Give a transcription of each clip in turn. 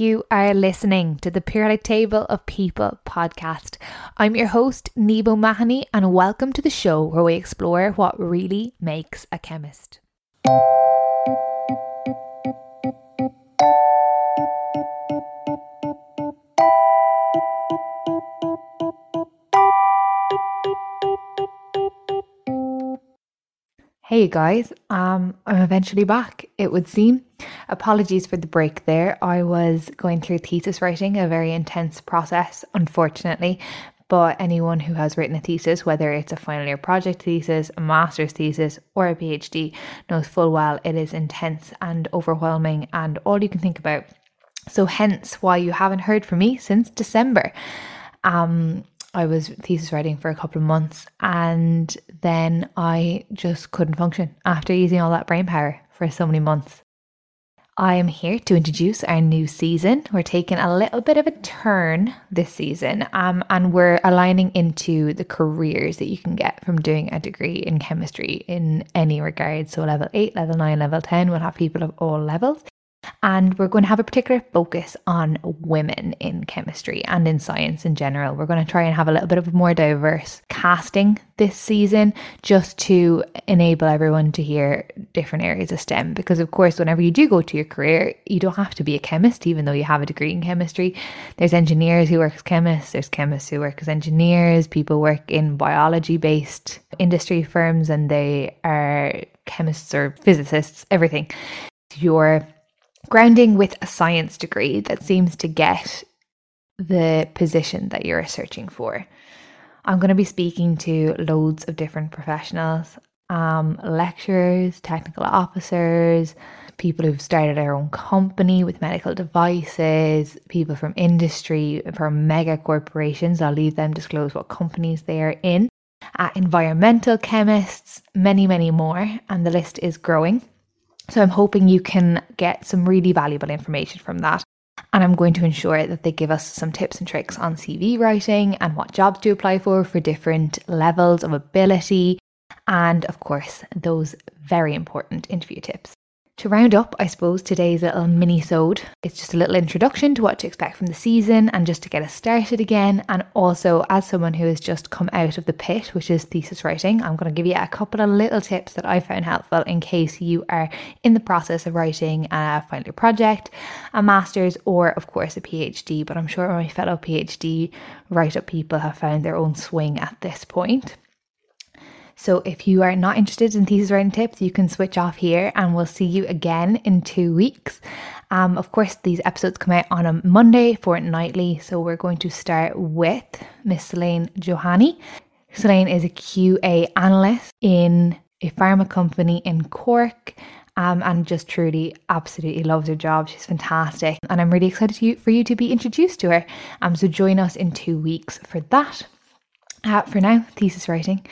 You are listening to the Periodic Table of People podcast. I'm your host, Nebo Mahoney, and welcome to the show where we explore what really makes a chemist. Hey guys, um, I'm eventually back, it would seem. Apologies for the break there. I was going through thesis writing, a very intense process, unfortunately. But anyone who has written a thesis, whether it's a final year project thesis, a master's thesis, or a PhD, knows full well it is intense and overwhelming and all you can think about. So, hence why you haven't heard from me since December. Um, I was thesis writing for a couple of months and then I just couldn't function after using all that brain power for so many months. I am here to introduce our new season. We're taking a little bit of a turn this season um, and we're aligning into the careers that you can get from doing a degree in chemistry in any regard. So, level 8, level 9, level 10, we'll have people of all levels. And we're going to have a particular focus on women in chemistry and in science in general. We're going to try and have a little bit of a more diverse casting this season just to enable everyone to hear different areas of STEM. Because, of course, whenever you do go to your career, you don't have to be a chemist, even though you have a degree in chemistry. There's engineers who work as chemists, there's chemists who work as engineers, people work in biology based industry firms, and they are chemists or physicists, everything. Your grounding with a science degree that seems to get the position that you're searching for. I'm going to be speaking to loads of different professionals, um, lecturers, technical officers, people who've started their own company with medical devices, people from industry, from mega corporations. I'll leave them disclose what companies they are in, uh, environmental chemists, many, many more, and the list is growing. So I'm hoping you can get some really valuable information from that. And I'm going to ensure that they give us some tips and tricks on CV writing and what jobs to apply for for different levels of ability. And of course, those very important interview tips. To round up, I suppose, today's little mini-sode, it's just a little introduction to what to expect from the season and just to get us started again. And also, as someone who has just come out of the pit, which is thesis writing, I'm going to give you a couple of little tips that I found helpful in case you are in the process of writing a final year project, a master's, or of course a PhD. But I'm sure my fellow PhD write up people have found their own swing at this point. So if you are not interested in thesis writing tips, you can switch off here and we'll see you again in two weeks. Um, of course, these episodes come out on a Monday fortnightly. So we're going to start with Miss Selene Johani. Selene is a QA analyst in a pharma company in Cork. Um, and just truly, absolutely loves her job. She's fantastic, and I'm really excited to, for you to be introduced to her. Um, so join us in two weeks for that. Uh, for now, thesis writing.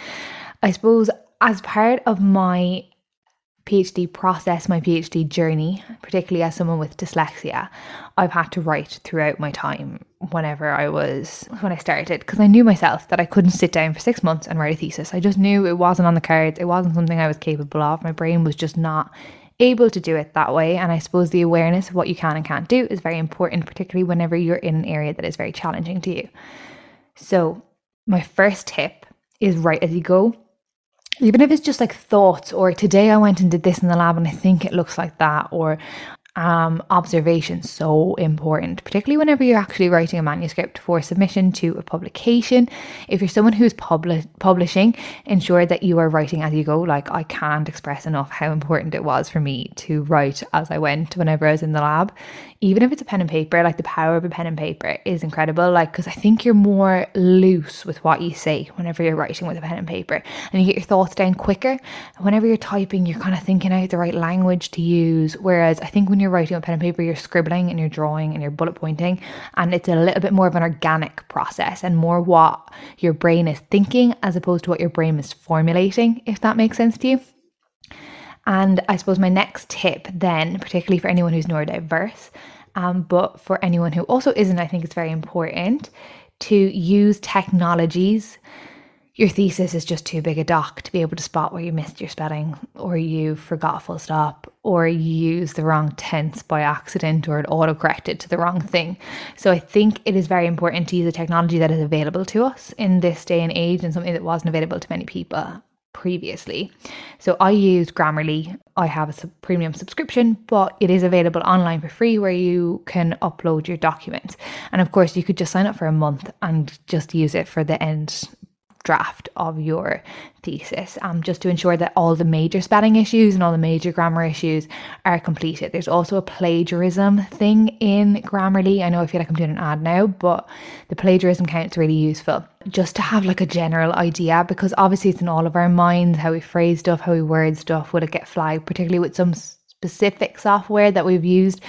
I suppose as part of my PhD process, my PhD journey, particularly as someone with dyslexia, I've had to write throughout my time whenever I was, when I started, because I knew myself that I couldn't sit down for six months and write a thesis. I just knew it wasn't on the cards, it wasn't something I was capable of. My brain was just not able to do it that way. And I suppose the awareness of what you can and can't do is very important, particularly whenever you're in an area that is very challenging to you. So, my first tip is write as you go even if it's just like thoughts or today I went and did this in the lab and I think it looks like that or um, observation so important, particularly whenever you're actually writing a manuscript for submission to a publication. If you're someone who's publi- publishing, ensure that you are writing as you go. Like, I can't express enough how important it was for me to write as I went whenever I was in the lab even if it's a pen and paper, like the power of a pen and paper is incredible. Like, because I think you're more loose with what you say whenever you're writing with a pen and paper, and you get your thoughts down quicker. whenever you're typing, you're kind of thinking out the right language to use. Whereas I think when you're writing on pen and paper, you're scribbling and you're drawing and you're bullet pointing, and it's a little bit more of an organic process and more what your brain is thinking as opposed to what your brain is formulating, if that makes sense to you. And I suppose my next tip, then, particularly for anyone who's neurodiverse, um, but for anyone who also isn't, I think it's very important to use technologies. Your thesis is just too big a doc to be able to spot where you missed your spelling or you forgot a full stop or you use the wrong tense by accident or it autocorrected to the wrong thing. So I think it is very important to use a technology that is available to us in this day and age and something that wasn't available to many people previously. So I use Grammarly. I have a sub- premium subscription, but it is available online for free where you can upload your documents. And of course, you could just sign up for a month and just use it for the end draft of your thesis, um, just to ensure that all the major spelling issues and all the major grammar issues are completed. There's also a plagiarism thing in Grammarly. I know I feel like I'm doing an ad now, but the plagiarism count's really useful just to have like a general idea because obviously it's in all of our minds how we phrase stuff, how we word stuff. Will it get flagged, particularly with some specific software that we've used,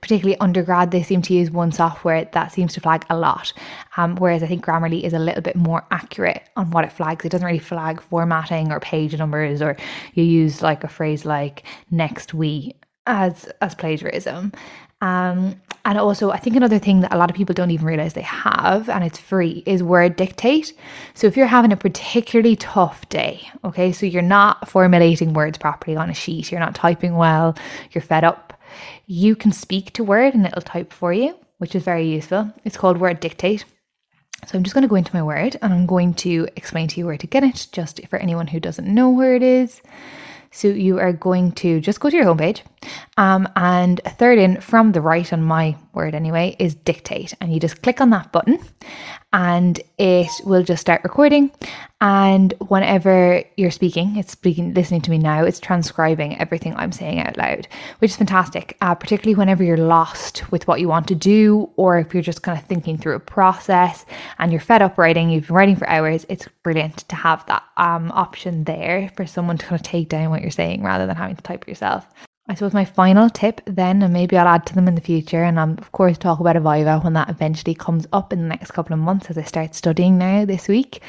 particularly undergrad, they seem to use one software that seems to flag a lot. Um, whereas I think Grammarly is a little bit more accurate on what it flags. It doesn't really flag formatting or page numbers, or you use like a phrase like next we as as plagiarism. Um, and also, I think another thing that a lot of people don't even realize they have, and it's free, is Word Dictate. So if you're having a particularly tough day, okay, so you're not formulating words properly on a sheet, you're not typing well, you're fed up, you can speak to Word and it'll type for you, which is very useful. It's called Word Dictate. So I'm just going to go into my Word and I'm going to explain to you where to get it, just for anyone who doesn't know where it is. So you are going to just go to your homepage. Um, and a third in from the right on my word anyway is dictate. And you just click on that button and it will just start recording. And whenever you're speaking, it's speaking, listening to me now, it's transcribing everything I'm saying out loud, which is fantastic, uh, particularly whenever you're lost with what you want to do, or if you're just kind of thinking through a process and you're fed up writing, you've been writing for hours, it's brilliant to have that um, option there for someone to kind of take down what you're saying rather than having to type yourself. I suppose my final tip then, and maybe I'll add to them in the future, and I'll of course talk about a viva when that eventually comes up in the next couple of months as I start studying now this week,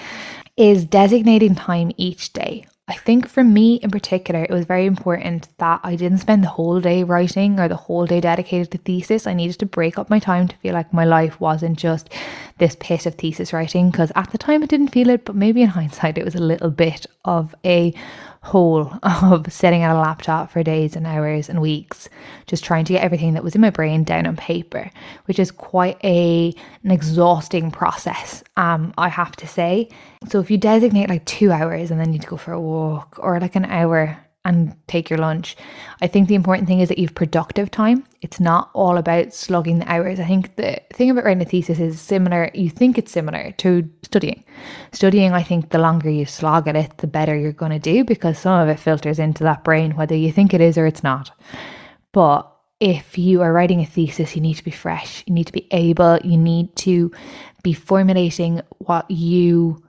is designating time each day. I think for me in particular, it was very important that I didn't spend the whole day writing or the whole day dedicated to thesis. I needed to break up my time to feel like my life wasn't just this pit of thesis writing because at the time I didn't feel it, but maybe in hindsight, it was a little bit of a hole of sitting at a laptop for days and hours and weeks, just trying to get everything that was in my brain down on paper, which is quite a an exhausting process, um, I have to say. So if you designate like two hours and then you need to go for a walk or like an hour and take your lunch. I think the important thing is that you've productive time. It's not all about slugging the hours. I think the thing about writing a thesis is similar, you think it's similar to studying. Studying, I think the longer you slog at it, the better you're going to do because some of it filters into that brain, whether you think it is or it's not. But if you are writing a thesis, you need to be fresh, you need to be able, you need to be formulating what you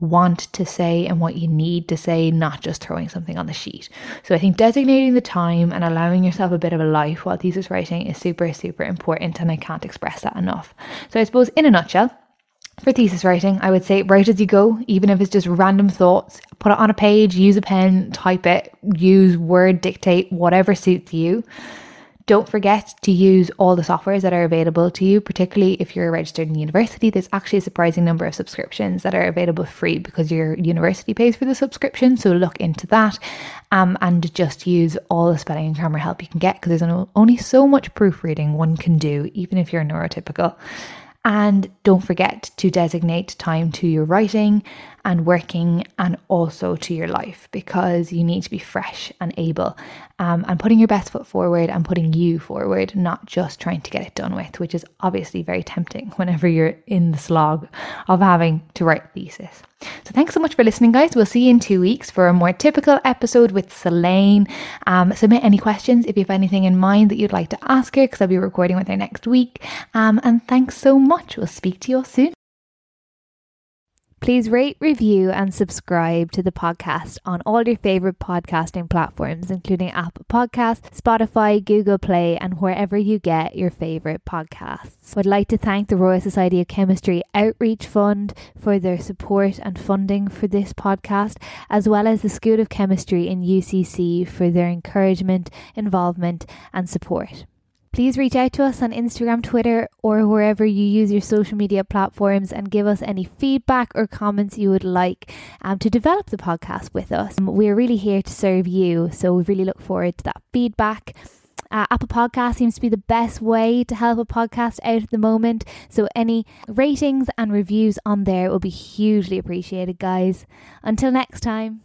want to say and what you need to say, not just throwing something on the sheet. So I think designating the time and allowing yourself a bit of a life while thesis writing is super, super important, and I can't express that enough. So I suppose, in a nutshell, for thesis writing, I would say write as you go, even if it's just random thoughts. Put it on a page, use a pen, type it, use Word, dictate, whatever suits you. Don't forget to use all the softwares that are available to you, particularly if you're registered in university. There's actually a surprising number of subscriptions that are available free because your university pays for the subscription. So look into that um, and just use all the spelling and grammar help you can get because there's only so much proofreading one can do, even if you're neurotypical. And don't forget to designate time to your writing and working and also to your life because you need to be fresh and able um, and putting your best foot forward and putting you forward, not just trying to get it done with, which is obviously very tempting whenever you're in the slog of having to write thesis. So thanks so much for listening, guys. We'll see you in two weeks for a more typical episode with Selene. Um, submit any questions if you have anything in mind that you'd like to ask her, because I'll be recording with her next week. Um, and thanks so much. We'll speak to you all soon. Please rate, review, and subscribe to the podcast on all your favorite podcasting platforms, including Apple Podcasts, Spotify, Google Play, and wherever you get your favorite podcasts. I'd like to thank the Royal Society of Chemistry Outreach Fund for their support and funding for this podcast, as well as the School of Chemistry in UCC for their encouragement, involvement, and support. Please reach out to us on Instagram, Twitter, or wherever you use your social media platforms and give us any feedback or comments you would like um, to develop the podcast with us. We're really here to serve you, so we really look forward to that feedback. Uh, Apple Podcast seems to be the best way to help a podcast out at the moment. So, any ratings and reviews on there will be hugely appreciated, guys. Until next time.